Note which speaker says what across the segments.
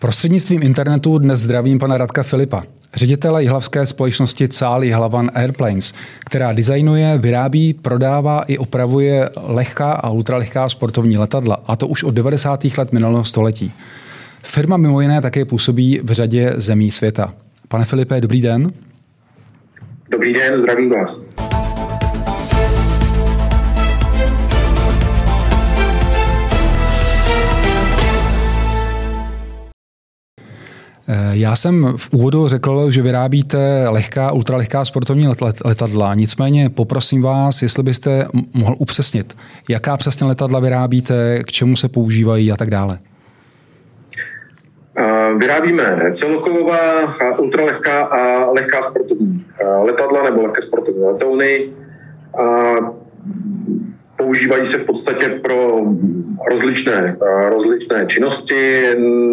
Speaker 1: Prostřednictvím internetu dnes zdravím pana Radka Filipa, ředitele jihlavské společnosti CAL Jihlavan Airplanes, která designuje, vyrábí, prodává i opravuje lehká a ultralehká sportovní letadla, a to už od 90. let minulého století. Firma mimo jiné také působí v řadě zemí světa. Pane Filipe, dobrý den.
Speaker 2: Dobrý den, zdravím vás.
Speaker 1: Já jsem v úvodu řekl, že vyrábíte lehká, ultralehká sportovní letadla. Nicméně poprosím vás, jestli byste mohl upřesnit, jaká přesně letadla vyrábíte, k čemu se používají a tak dále.
Speaker 2: Vyrábíme celokovová, ultralehká a lehká sportovní letadla nebo lehké sportovní letouny. Používají se v podstatě pro rozličné, rozličné činnosti,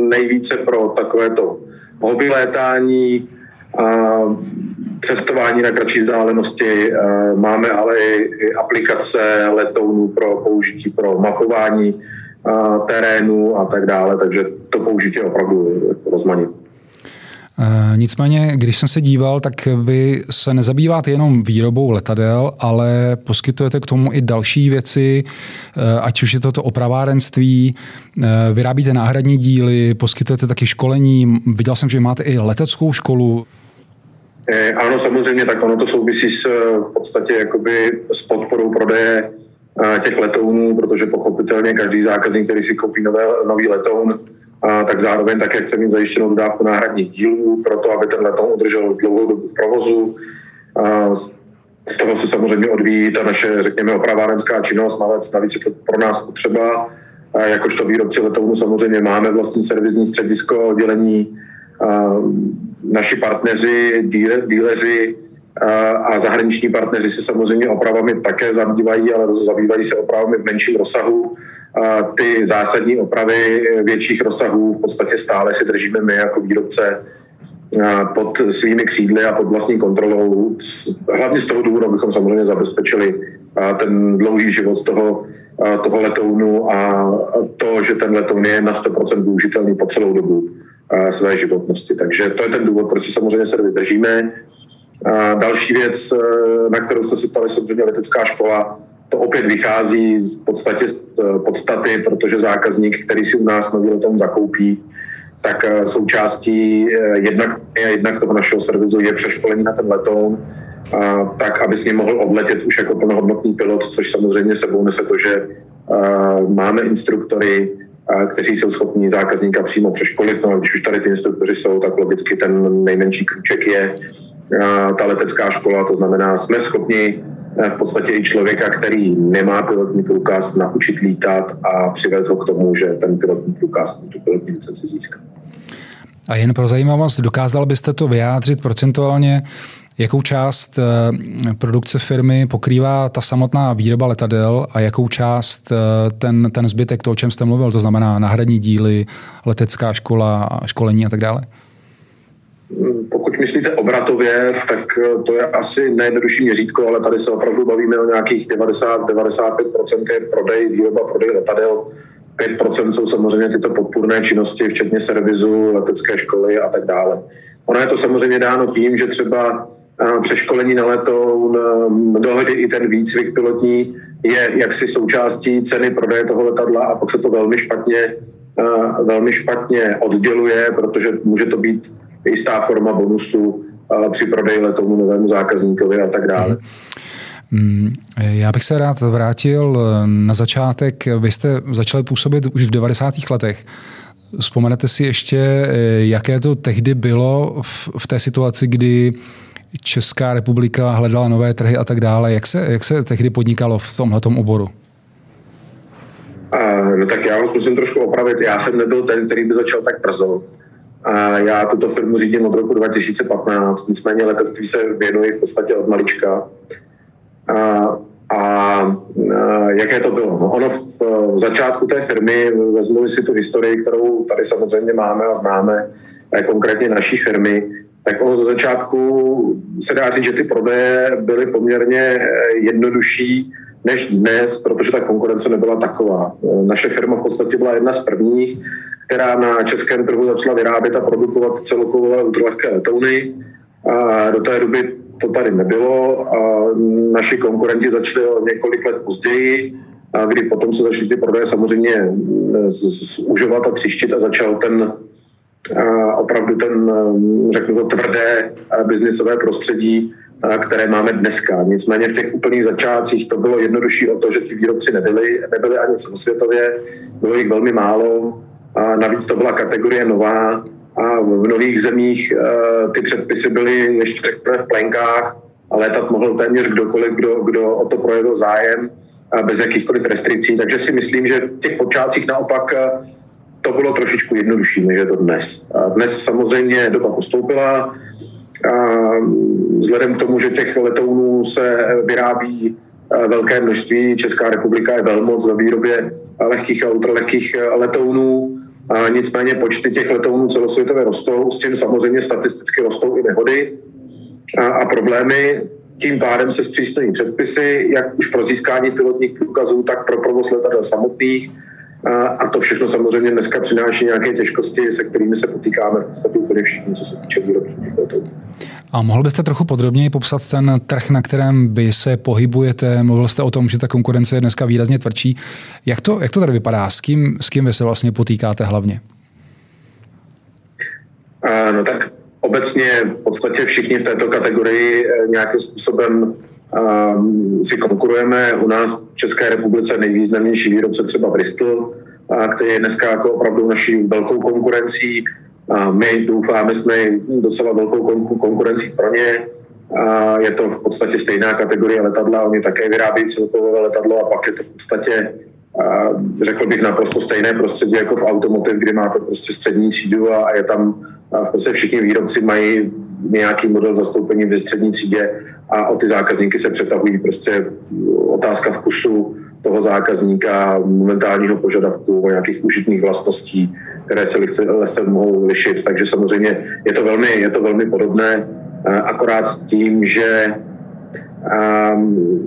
Speaker 2: nejvíce pro takovéto hobby létání, cestování na kratší vzdálenosti. Máme ale i aplikace letounů pro použití pro mapování terénu a tak dále, takže to použití je opravdu rozmanité.
Speaker 1: Eh, nicméně, když jsem se díval, tak vy se nezabýváte jenom výrobou letadel, ale poskytujete k tomu i další věci, eh, ať už je to to opravárenství, eh, vyrábíte náhradní díly, poskytujete taky školení. Viděl jsem, že máte i leteckou školu.
Speaker 2: Ano, samozřejmě, tak ono to souvisí s, v podstatě jakoby s podporou prodeje těch letounů, protože pochopitelně každý zákazník, který si koupí nové, nový letoun, tak zároveň také chce mít zajištěnou dodávku náhradních dílů pro to, aby ten letoun udržel dlouhou dobu v provozu. Z toho se samozřejmě odvíjí ta naše, řekněme, opravárenská činnost, navíc, navíc je to pro nás potřeba. Jakožto výrobci letounu samozřejmě máme vlastní servisní středisko, oddělení, naši partneři, díleři a zahraniční partneři se samozřejmě opravami také zabývají, ale zabývají se opravami v menším rozsahu ty zásadní opravy větších rozsahů v podstatě stále si držíme my jako výrobce pod svými křídly a pod vlastní kontrolou. Hlavně z toho důvodu, abychom samozřejmě zabezpečili ten dlouhý život toho, toho letounu a to, že ten letoun je na 100% využitelný po celou dobu své životnosti. Takže to je ten důvod, proč samozřejmě se držíme. Další věc, na kterou jste se ptali, samozřejmě letecká škola, to opět vychází v podstatě z eh, podstaty, protože zákazník, který si u nás nový letom zakoupí, tak eh, součástí eh, jednak, jednak toho našeho servisu je přeškolení na ten letoun, tak aby s ním mohl odletět už jako plnohodnotný pilot, což samozřejmě sebou nese to, že máme instruktory, kteří jsou schopní zákazníka přímo přeškolit. No a když už tady ty instruktoři jsou, tak logicky ten nejmenší kruček je ta letecká škola, to znamená, jsme schopni v podstatě i člověka, který nemá pilotní průkaz, naučit lítat a přivést ho k tomu, že ten pilotní průkaz, tu pilotní licenci získá.
Speaker 1: A jen pro zajímavost, dokázal byste to vyjádřit procentuálně, jakou část eh, produkce firmy pokrývá ta samotná výroba letadel a jakou část eh, ten, ten zbytek, to, o čem jste mluvil, to znamená náhradní díly, letecká škola, školení a tak dále?
Speaker 2: Pokud myslíte obratově, tak eh, to je asi nejjednodušší měřítko, ale tady se opravdu bavíme o nějakých 90-95% je prodej, výroba, prodej letadel. 5% jsou samozřejmě tyto podpůrné činnosti, včetně servisu, letecké školy a tak dále. Ono je to samozřejmě dáno tím, že třeba eh, přeškolení na letoun, eh, dohody i ten výcvik pilotní je jaksi součástí ceny prodeje toho letadla a pak se to velmi špatně, velmi špatně odděluje, protože může to být jistá forma bonusu při prodeji letounu novému zákazníkovi a tak dále.
Speaker 1: Mm, já bych se rád vrátil na začátek. Vy jste začali působit už v 90. letech. Vzpomenete si ještě, jaké to tehdy bylo v, v té situaci, kdy Česká republika hledala nové trhy a tak dále. Jak se, jak se tehdy podnikalo v tomhle oboru?
Speaker 2: No tak já musím trošku opravit. Já jsem nebyl ten, který by začal tak brzo. Já tuto firmu řídím od roku 2015, nicméně letectví se věnuji v podstatě od malička. A, a jaké to bylo? No, ono v, v začátku té firmy, vezmu si tu historii, kterou tady samozřejmě máme a známe, konkrétně naší firmy, tak ono za začátku se dá říct, že ty prodeje byly poměrně jednodušší než dnes, protože ta konkurence nebyla taková. Naše firma v podstatě byla jedna z prvních, která na českém trhu začala vyrábět a produkovat celokovové ultralehké letouny. A do té doby to tady nebylo a naši konkurenti začali o několik let později, a kdy potom se začaly ty prodeje samozřejmě zužovat a třištit a začal ten a opravdu ten, řeknu to, tvrdé biznisové prostředí, které máme dneska. Nicméně v těch úplných začátcích to bylo jednodušší o to, že ti výrobci nebyli, nebyli ani celosvětově, bylo jich velmi málo a navíc to byla kategorie nová a v nových zemích uh, ty předpisy byly ještě řekněme v plenkách a létat mohl téměř kdokoliv, kdo, kdo o to projevil zájem a bez jakýchkoliv restrikcí. Takže si myslím, že v těch počátcích naopak uh, to bylo trošičku jednodušší, než je to dnes. A dnes samozřejmě doba postoupila, a vzhledem k tomu, že těch letounů se vyrábí velké množství, Česká republika je velmoc ve výrobě lehkých a ultralehkých letounů, a nicméně počty těch letounů celosvětově rostou, s tím samozřejmě statisticky rostou i nehody a, a problémy. Tím pádem se zpřísňují předpisy, jak už pro získání pilotních průkazů, tak pro provoz letadel samotných. A to všechno samozřejmě dneska přináší nějaké těžkosti, se kterými se potýkáme v podstatě úplně všichni, co se týče výrobců těch letounů.
Speaker 1: A mohl byste trochu podrobněji popsat ten trh, na kterém vy se pohybujete? Mluvil jste o tom, že ta konkurence je dneska výrazně tvrdší. Jak to, jak to tady vypadá? S kým, s kým vy se vlastně potýkáte hlavně?
Speaker 2: No tak obecně v podstatě všichni v této kategorii eh, nějakým způsobem um, si konkurujeme. U nás v České republice nejvýznamnější výrobce třeba Bristol, který je dneska jako opravdu naší velkou konkurencí. A my doufáme, jsme docela velkou konkurencí pro ně. A je to v podstatě stejná kategorie letadla, oni také vyrábějí celkové letadlo a pak je to v podstatě a řekl bych naprosto stejné prostředí jako v automotiv, kdy máte prostě střední třídu a je tam a v podstatě všichni výrobci mají nějaký model zastoupení ve střední třídě a o ty zákazníky se přetahují. Prostě otázka vkusu toho zákazníka, momentálního požadavku o nějakých užitných vlastností, které se lehce mohou lišit. Takže samozřejmě je to velmi, je to velmi podobné, akorát s tím, že um,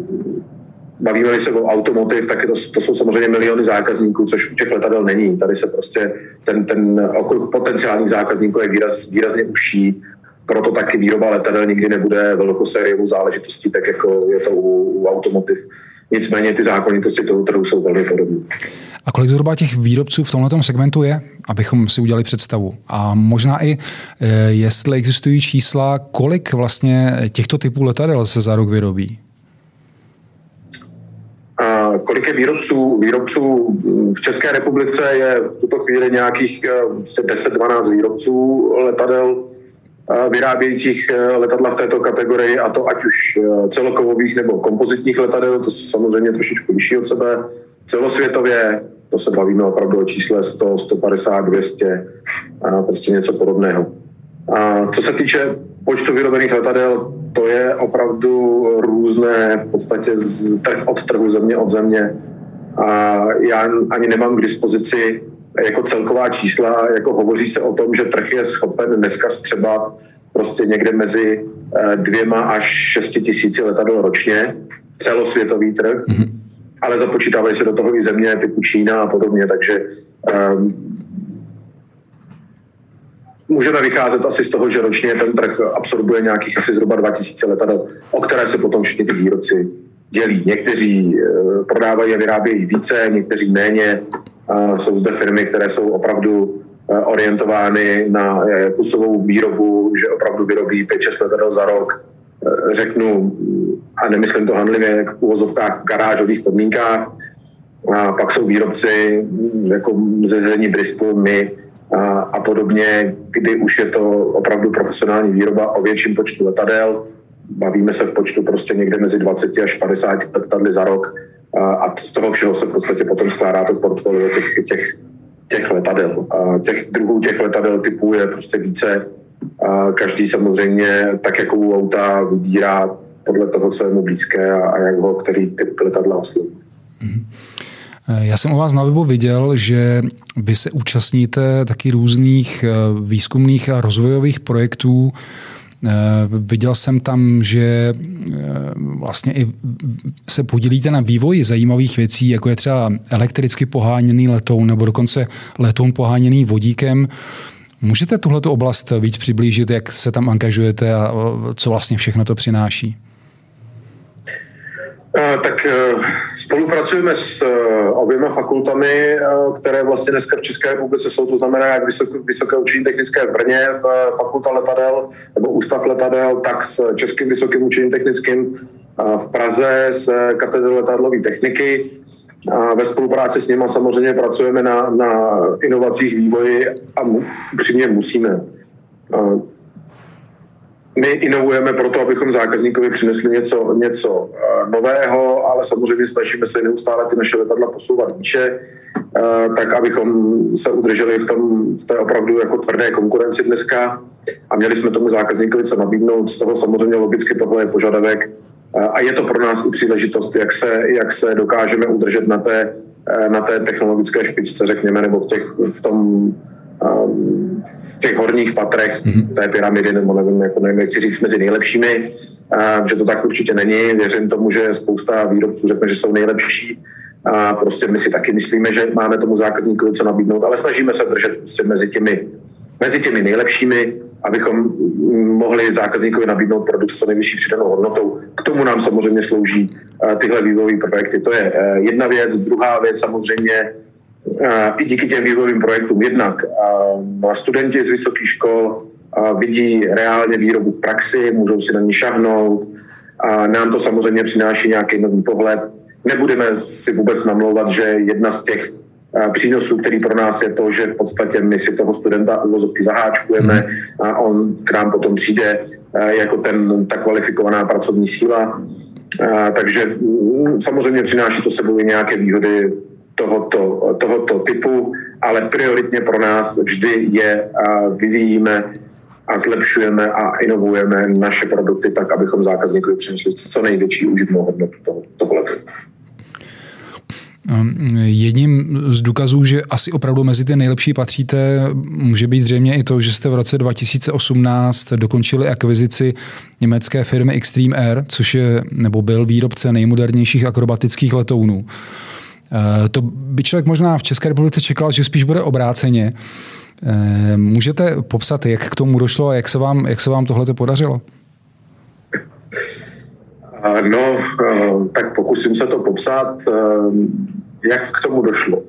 Speaker 2: bavíme se o automotiv, tak to, to jsou samozřejmě miliony zákazníků, což u těch letadel není. Tady se prostě ten, ten okruh potenciálních zákazníků je výraz, výrazně užší, proto taky výroba letadel nikdy nebude velkosériovou záležitostí, tak jako je to u, u automotiv. Nicméně ty zákonitosti toho trhu jsou velmi podobné.
Speaker 1: A kolik zhruba těch výrobců v tomto segmentu je, abychom si udělali představu? A možná i, eh, jestli existují čísla, kolik vlastně těchto typů letadel se za rok vyrobí?
Speaker 2: A kolik je výrobců? Výrobců v České republice je v tuto chvíli nějakých 10-12 eh, výrobců letadel vyrábějících eh, letadla v této kategorii, a to ať už eh, celokovových nebo kompozitních letadel, to samozřejmě trošičku vyšší od sebe. Celosvětově, to se bavíme opravdu o čísle 100, 150, 200, a prostě něco podobného. A co se týče počtu vyrobených letadel, to je opravdu různé, v podstatě z trh od trhu, země od země. A já ani nemám k dispozici jako celková čísla, jako hovoří se o tom, že trh je schopen dneska střebat prostě někde mezi eh, dvěma až šesti tisíci letadel ročně, celosvětový trh, mm-hmm. ale započítávají se do toho i země typu Čína a podobně, takže um, můžeme vycházet asi z toho, že ročně ten trh absorbuje nějakých asi zhruba 2000 letadel, o které se potom všichni ty výrobci dělí. Někteří uh, prodávají a vyrábějí více, někteří méně. Jsou zde firmy, které jsou opravdu Eh, orientovány na eh, kusovou výrobu, že opravdu vyrobí 5-6 letadel za rok. Eh, řeknu, a nemyslím to handlivě, v uvozovkách garážových podmínkách. A pak jsou výrobci jako ze Bristol, my a, a podobně, kdy už je to opravdu profesionální výroba o větším počtu letadel. Bavíme se v počtu prostě někde mezi 20 až 50 letadly za rok a z toho všeho se v podstatě potom skládá to portfolio těch, těch těch letadel. Těch druhů těch letadel typů je prostě více. Každý samozřejmě tak jako u auta vybírá podle toho, co je mu blízké a, a jak ho který typ letadla osloví. Mm-hmm.
Speaker 1: Já jsem u vás na webu viděl, že vy se účastníte taky různých eh, výzkumných a rozvojových projektů Viděl jsem tam, že vlastně i se podílíte na vývoji zajímavých věcí, jako je třeba elektricky poháněný letoun nebo dokonce letoun poháněný vodíkem. Můžete tuhleto oblast víc přiblížit, jak se tam angažujete a co vlastně všechno to přináší?
Speaker 2: Tak e, spolupracujeme s e, oběma fakultami, které vlastně dneska v České republice jsou, to znamená jak Vysoké učení technické v Brně, Fakulta letadel nebo Ústav letadel, tak s Českým vysokým učením technickým v Praze s katedrou letadlové techniky. A ve spolupráci s nimi samozřejmě pracujeme na, na inovacích vývoji a upřímně musíme. My inovujeme proto, abychom zákazníkovi přinesli něco, něco nového, ale samozřejmě snažíme se neustále ty naše letadla posouvat výše, tak abychom se udrželi v, tom, v té opravdu jako tvrdé konkurenci dneska a měli jsme tomu zákazníkovi co nabídnout. Z toho samozřejmě logicky tohle je požadavek a je to pro nás i příležitost, jak se, jak se dokážeme udržet na té, na té technologické špičce, řekněme, nebo v, těch, v tom v těch horních patrech mm-hmm. té pyramidy, nebo nevím, jako nevím, chci říct mezi nejlepšími, že to tak určitě není. Věřím tomu, že spousta výrobců řekne, že jsou nejlepší. A prostě my si taky myslíme, že máme tomu zákazníkovi co nabídnout, ale snažíme se držet prostě mezi těmi, mezi těmi nejlepšími abychom mohli zákazníkovi nabídnout produkt s co nejvyšší přidanou hodnotou. K tomu nám samozřejmě slouží eh, tyhle vývojové projekty. To je eh, jedna věc. Druhá věc samozřejmě i díky těm vývojovým projektům jednak studenti z vysokých škol vidí reálně výrobu v praxi, můžou si na ní šahnout. A nám to samozřejmě přináší nějaký nový pohled. Nebudeme si vůbec namlouvat, že jedna z těch přínosů, který pro nás je to, že v podstatě my si toho studenta uvozovky zaháčkujeme hmm. a on k nám potom přijde jako ten, ta kvalifikovaná pracovní síla. Takže mm, samozřejmě přináší to sebou i nějaké výhody tohoto, tohoto typu, ale prioritně pro nás vždy je vyvíjíme a zlepšujeme a inovujeme naše produkty tak, abychom zákazníkovi přinesli co největší užitnou hodnotu toho, tohoto.
Speaker 1: Ehm, jedním z důkazů, že asi opravdu mezi ty nejlepší patříte, může být zřejmě i to, že jste v roce 2018 dokončili akvizici německé firmy Extreme Air, což je nebo byl výrobce nejmodernějších akrobatických letounů. Ehm, to by člověk možná v České republice čekal, že spíš bude obráceně. Ehm, můžete popsat, jak k tomu došlo a jak se vám, jak se vám tohle podařilo?
Speaker 2: No, tak pokusím se to popsat, jak k tomu došlo.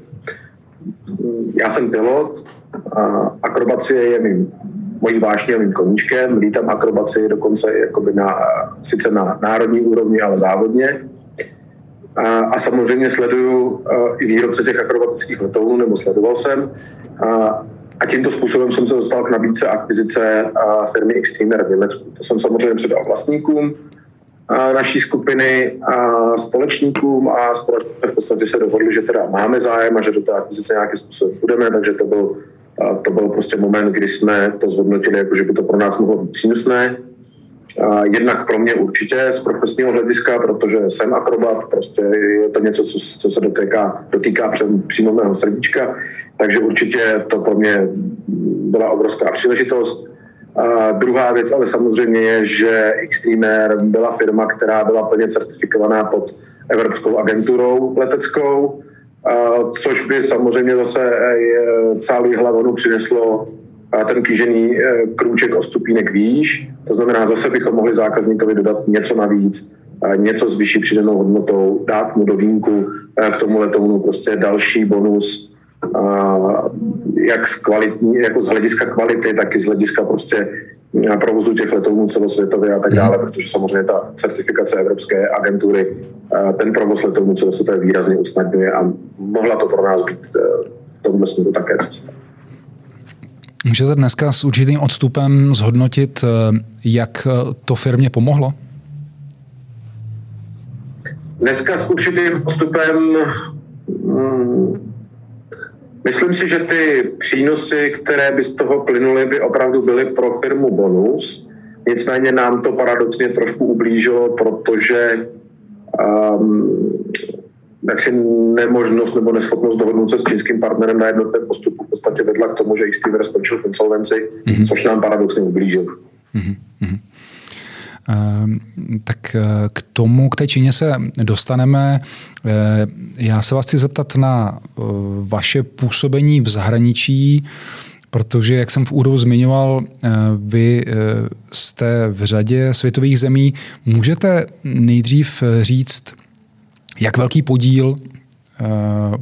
Speaker 2: Já jsem pilot, akrobacie je mým, mojí vášnivým koníčkem, lítám akrobaci dokonce jakoby na, sice na národní úrovni, ale závodně. A, a samozřejmě sleduju i výrobce těch akrobatických letounů, nebo sledoval jsem. A, a tímto způsobem jsem se dostal k nabídce akvizice firmy Extremer v Německu. To jsem samozřejmě předal vlastníkům, naší skupiny a společníkům a společně v podstatě se dohodli, že teda máme zájem a že do té akvizice nějakým způsobem budeme, takže to byl, to byl prostě moment, kdy jsme to zhodnotili, jako že by to pro nás mohlo být přínosné. Jednak pro mě určitě z profesního hlediska, protože jsem akrobat, prostě je to něco, co, co se dotýká, dotýká přímo mého srdíčka, takže určitě to pro mě byla obrovská příležitost. A druhá věc ale samozřejmě je, že Xtremer byla firma, která byla plně certifikovaná pod Evropskou agenturou leteckou, což by samozřejmě zase celý hlavonu přineslo ten kýžený e, krůček o stupínek výš. To znamená, zase bychom mohli zákazníkovi dodat něco navíc, něco s vyšší přidanou hodnotou, dát mu do vínku e, k tomu letounu prostě další bonus, jak z, kvalitní, jako z hlediska kvality, tak i z hlediska prostě provozu těch letounů celosvětově a tak dále, mhm. protože samozřejmě ta certifikace Evropské agentury ten provoz letounů celosvětově výrazně usnadňuje a mohla to pro nás být v tomhle směru také cesta.
Speaker 1: Můžete dneska s určitým odstupem zhodnotit, e, jak to firmě pomohlo?
Speaker 2: Dneska s určitým odstupem mm, Myslím si, že ty přínosy, které by z toho plynuly, by opravdu byly pro firmu bonus. Nicméně nám to paradoxně trošku ublížilo, protože um, si nemožnost nebo neschopnost dohodnout se s čínským partnerem na jednotném postupu v podstatě vedla k tomu, že jistý skončil v insolvenci, mm-hmm. což nám paradoxně ublížil.
Speaker 1: Mm-hmm. Tak eh, k tomu, k té Číně se dostaneme. Eh, já se vás chci zeptat na vaše působení v zahraničí, protože, jak jsem v úvodu zmiňoval, vy jste v řadě světových zemí. Můžete nejdřív říct, jak velký podíl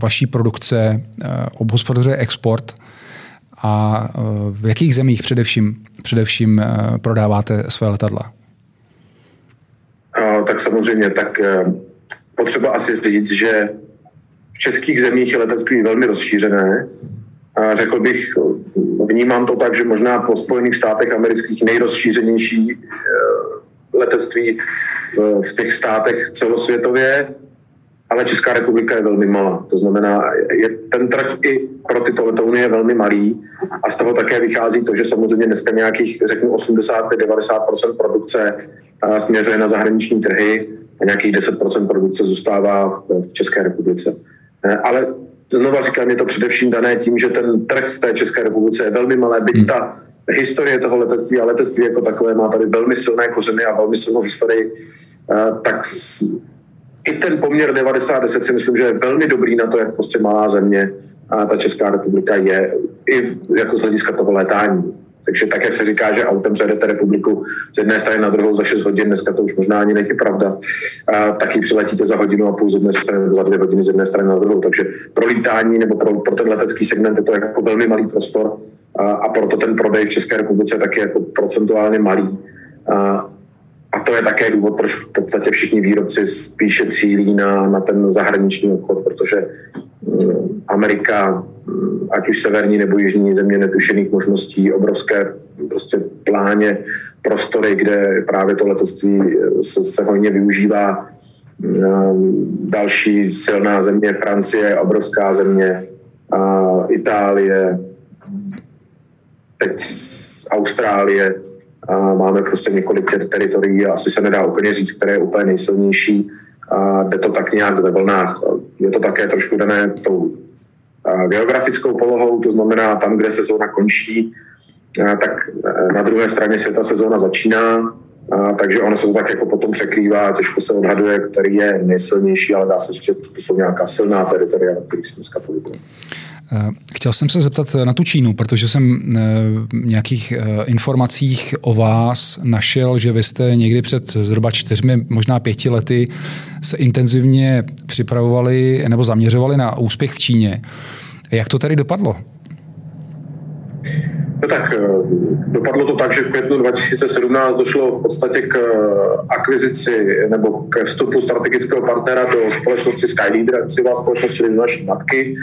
Speaker 1: vaší produkce obhospodařuje export a v jakých zemích především, především prodáváte své letadla?
Speaker 2: tak samozřejmě, tak eh, potřeba asi říct, že v českých zemích je letectví velmi rozšířené. A řekl bych, vnímám to tak, že možná po Spojených státech amerických nejrozšířenější eh, letectví v těch státech celosvětově, ale Česká republika je velmi malá. To znamená, je, ten trh i pro tyto letouny je velmi malý a z toho také vychází to, že samozřejmě dneska nějakých, řeknu, 85-90% produkce směřuje na zahraniční trhy a nějakých 10% produkce zůstává v České republice. E, ale znova říkám, je to především dané tím, že ten trh v té České republice je velmi malé, byť ta historie toho letectví a letectví jako takové má tady velmi silné kořeny a velmi silnou historii, e, tak i ten poměr 90-10 si myslím, že je velmi dobrý na to, jak prostě malá země a ta Česká republika je i jako z hlediska toho létání. Takže tak, jak se říká, že autem přejedete republiku z jedné strany na druhou za 6 hodin, dneska to už možná ani není pravda, a taky přiletíte za hodinu a půl z jedné strany za dvě hodiny z jedné strany na druhou. Takže pro lítání nebo pro, pro ten letecký segment je to jako velmi malý prostor a, a proto ten prodej v České republice taky jako procentuálně malý. A, a to je také důvod, proč v podstatě všichni výrobci spíše cílí na, na ten zahraniční obchod, protože mm, Amerika, mm, ať už severní nebo jižní země netušených možností, obrovské prostě pláně, prostory, kde právě to letectví se, se hojně využívá. Mm, další silná země Francie, obrovská země, Itálie, teď Austrálie, máme prostě několik teritorií a asi se nedá úplně říct, které je úplně nejsilnější. Jde to tak nějak ve vlnách. Je to také trošku dané tou geografickou polohou, to znamená tam, kde sezóna končí, tak e, na druhé straně světa sezóna začíná, takže ono se to tak jako potom překrývá, těžko se odhaduje, který je nejsilnější, ale dá se říct, že to jsou nějaká silná teritoria, na kterých se dneska pohybujeme.
Speaker 1: Eh, chtěl jsem se zeptat na tu Čínu, protože jsem eh, v nějakých eh, informacích o vás našel, že vy jste někdy před zhruba čtyřmi, možná pěti lety se intenzivně připravovali nebo zaměřovali na úspěch v Číně. Jak to tady dopadlo?
Speaker 2: No tak dopadlo to tak, že v květnu 2017 došlo v podstatě k akvizici nebo ke vstupu strategického partnera do společnosti Skyleader, akciová společnost, čili naší matky,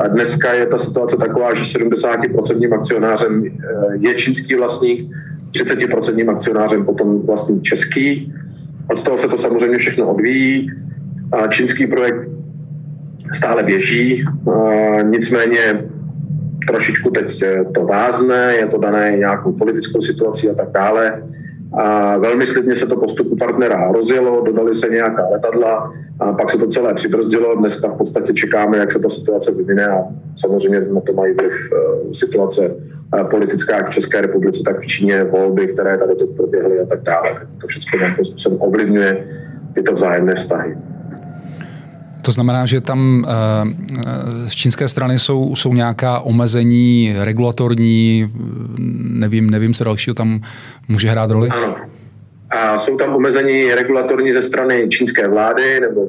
Speaker 2: a dneska je ta situace taková, že 70% akcionářem eh, je čínský vlastník, 30% akcionářem potom vlastní český. Od toho se to samozřejmě všechno odvíjí. A čínský projekt stále běží, nicméně trošičku teď eh, to vázne, je to dané nějakou politickou situací a tak dále. A velmi slibně se to postupu partnera rozjelo, dodali se nějaká letadla, a pak se to celé přibrzdilo. Dneska v podstatě čekáme, jak se ta situace vyvine a samozřejmě na to mají vliv uh, situace uh, politická jak v České republice, tak v Číně, volby, které tady teď proběhly a tak dále. To všechno nějakým způsobem ovlivňuje tyto vzájemné vztahy.
Speaker 1: To znamená, že tam eh, z čínské strany jsou, jsou nějaká omezení regulatorní, nevím, nevím, co dalšího tam může hrát roli?
Speaker 2: Ano. A jsou tam omezení regulatorní ze strany čínské vlády nebo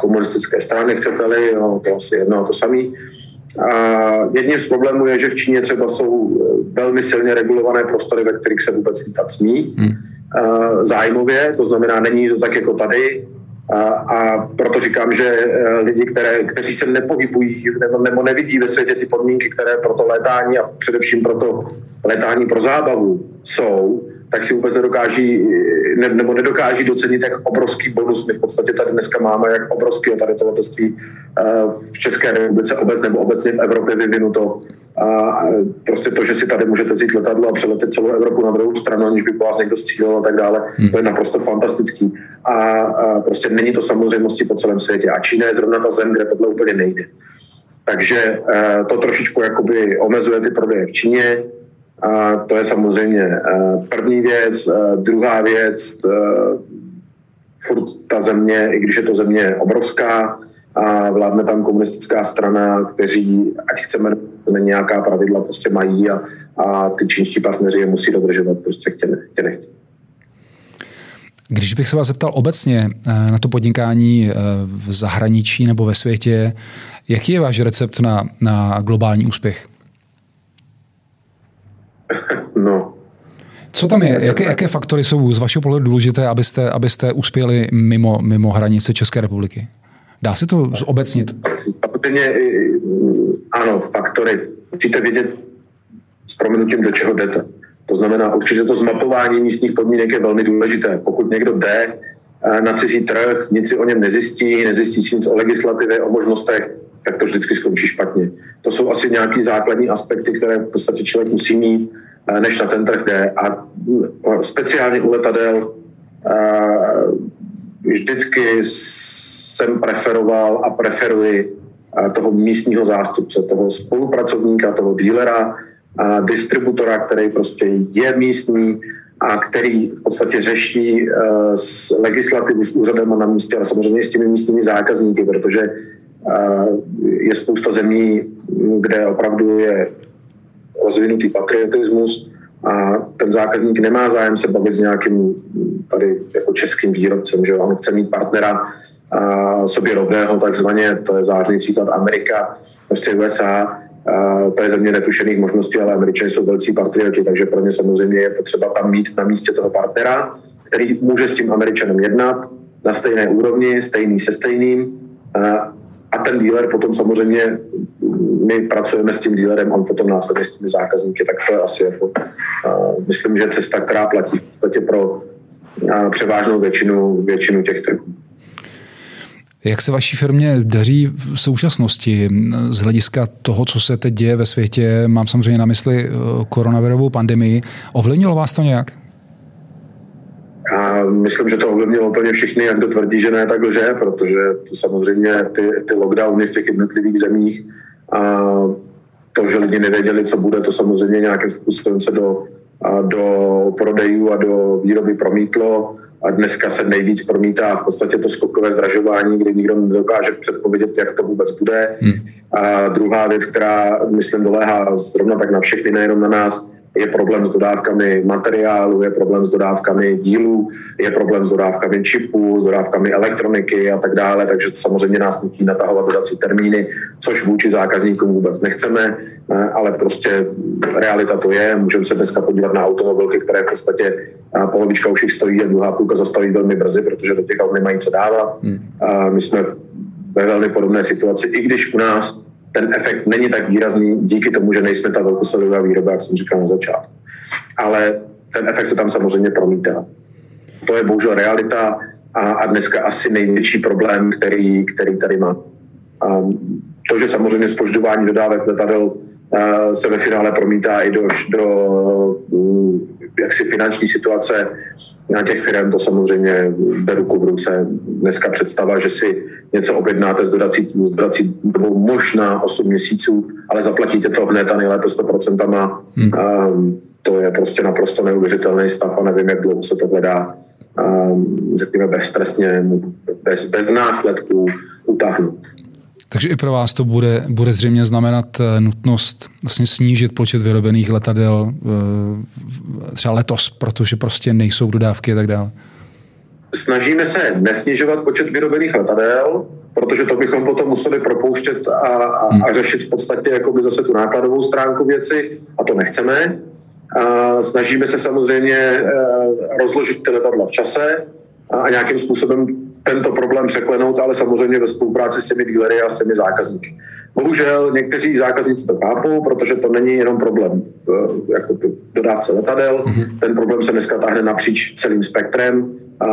Speaker 2: komunistické strany, chcete-li, no, to asi jedno a to samý. A jedním z problémů je, že v Číně třeba jsou velmi silně regulované prostory, ve kterých se vůbec lítat smí. Hmm. Zájmově, to znamená, není to tak jako tady, a, a proto říkám, že eh, lidi, které, kteří se nepohybují nebo, nebo nevidí ve světě ty podmínky, které pro to létání a především pro to létání pro zábavu jsou, tak si vůbec nedokáží, ne, nebo nedokáží docenit, jak obrovský bonus my v podstatě tady dneska máme, jak obrovský je tady to letectví eh, v České republice obec, nebo obecně v Evropě vyvinuto. A prostě to, že si tady můžete vzít letadlo a přeletět celou Evropu na druhou stranu, aniž by po vás někdo střílel a tak dále, hmm. to je naprosto fantastický. A, prostě není to samozřejmostí po celém světě. A Čína je zrovna ta zem, kde tohle úplně nejde. Takže eh, to trošičku jakoby omezuje ty prodeje v Číně A to je samozřejmě první věc. Druhá věc, furt ta země, i když je to země obrovská, a vládne tam komunistická strana, kteří, ať chceme, nějaká pravidla prostě mají a, a ty čínští partneři je musí dodržovat, prostě chtě, chtě nechtě.
Speaker 1: Když bych se vás zeptal obecně eh, na to podnikání eh, v zahraničí nebo ve světě, jaký je váš recept na, na globální úspěch?
Speaker 2: No.
Speaker 1: Co tam je? Jaké, jaké faktory jsou z vašeho pohledu důležité, abyste, abyste uspěli mimo, mimo hranice České republiky? Dá se to zobecnit?
Speaker 2: Samozřejmě ano, faktory. Musíte vědět s proměnutím, do čeho jdete. To znamená, určitě to zmapování místních podmínek je velmi důležité. Pokud někdo jde eh, na cizí trh, nic si o něm nezjistí, nezjistí si nic o legislativě, o možnostech, tak to vždycky skončí špatně. To jsou asi nějaký základní aspekty, které v podstatě člověk musí mít, eh, než na ten trh jde. A eh, speciálně u letadel vždycky jsem preferoval a preferuji toho místního zástupce, toho spolupracovníka, toho dílera, distributora, který prostě je místní a který v podstatě řeší e, s legislativu, s úřadem na místě, ale samozřejmě s těmi místními zákazníky, protože e, je spousta zemí, kde opravdu je rozvinutý patriotismus a ten zákazník nemá zájem se bavit s nějakým tady jako českým výrobcem, že on chce mít partnera a sobě rovného, takzvaně, to je zářný příklad Amerika, prostě USA, to je země netušených možností, ale Američané jsou velcí patrioti, takže pro ně samozřejmě je potřeba tam mít na místě toho partnera, který může s tím Američanem jednat na stejné úrovni, stejný se stejným. A ten díler potom samozřejmě, my pracujeme s tím dílerem, on potom následně s těmi zákazníky, tak to je asi jako, myslím, že cesta, která platí v podstatě pro převážnou většinu, většinu těch trhů.
Speaker 1: Jak se vaší firmě daří v současnosti z hlediska toho, co se teď děje ve světě? Mám samozřejmě na mysli eh, koronavirovou pandemii. Ovlivnilo vás to nějak?
Speaker 2: Já myslím, že to ovlivnilo úplně všichni, jak to tvrdí, že ne, tak lže, protože to samozřejmě ty, ty lockdowny v těch jednotlivých zemích a to, že lidi nevěděli, co bude, to samozřejmě nějakým způsobem se do, do prodejů a do výroby promítlo a dneska se nejvíc promítá v podstatě to skokové zdražování, kdy nikdo nedokáže předpovědět, jak to vůbec bude. Hmm. A druhá věc, která, myslím, doléhá zrovna tak na všechny, nejenom na nás, je problém s dodávkami materiálu, je problém s dodávkami dílů, je problém s dodávkami čipů, s dodávkami elektroniky a tak dále, takže to samozřejmě nás nutí natahovat dodací termíny, což vůči zákazníkům vůbec nechceme, eh, ale prostě realita to je. Můžeme se dneska podívat na automobilky, které v podstatě polovička už jich stojí a druhá půlka zastaví velmi brzy, protože do těch aut nemají co dávat. Hmm. My jsme ve velmi podobné situaci, i když u nás ten efekt není tak výrazný díky tomu, že nejsme ta velkosadová výroba, jak jsem říkal na začátku. Ale ten efekt se tam samozřejmě promítá. To je bohužel realita a, a dneska asi největší problém, který, který tady má. A to, že samozřejmě spožďování dodávek letadel se ve finále promítá i do, do jaksi finanční situace na těch firm to samozřejmě jde ruku v ruce. Dneska představa, že si něco objednáte s dodací, s dodací dobou možná 8 měsíců, ale zaplatíte to hned a nejlépe 100%. Hmm. Um, to je prostě naprosto neuvěřitelný stav a nevím, jak dlouho se to hledá, um, řekněme, beztrestně, bez, bez následků utáhnout.
Speaker 1: Takže i pro vás to bude, bude zřejmě znamenat eh, nutnost vlastně snížit počet vyrobených letadel eh, třeba letos, protože prostě nejsou dodávky a tak dále.
Speaker 2: Snažíme se nesnižovat počet vyrobených letadel, protože to bychom potom museli propouštět a, a, a hmm. řešit v podstatě jakoby zase tu nákladovou stránku věci a to nechceme. A snažíme se samozřejmě eh, rozložit ty letadla v čase a nějakým způsobem tento problém překlenout, ale samozřejmě ve spolupráci s těmi dílery a s těmi zákazníky. Bohužel někteří zákazníci to chápou, protože to není jenom problém jako dodávce letadel. Mm-hmm. Ten problém se dneska táhne napříč celým spektrem a,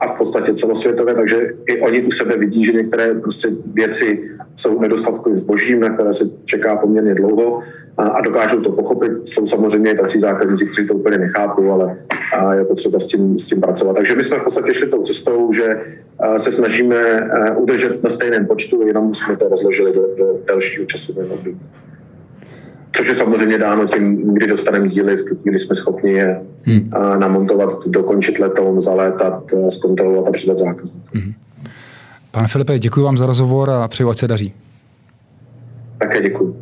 Speaker 2: a v podstatě celosvětově, takže i oni u sebe vidí, že některé prostě věci jsou nedostatkovým zbožím, na které se čeká poměrně dlouho a, a dokážou to pochopit. Jsou samozřejmě i tací zákazníci, kteří to úplně nechápou, ale a je potřeba s tím, s tím pracovat. Takže my jsme v podstatě šli tou cestou, že se snažíme udržet na stejném počtu, jenom jsme to rozložili do, do delšího časového období. což je samozřejmě dáno tím, kdy dostaneme díly, v tu chvíli jsme schopni je hmm. namontovat, dokončit letoun, zalétat, zkontrolovat a přidat zákaz. Hmm.
Speaker 1: Pane Filipe, děkuji vám za rozhovor a přeju, ať se daří.
Speaker 2: Také děkuji.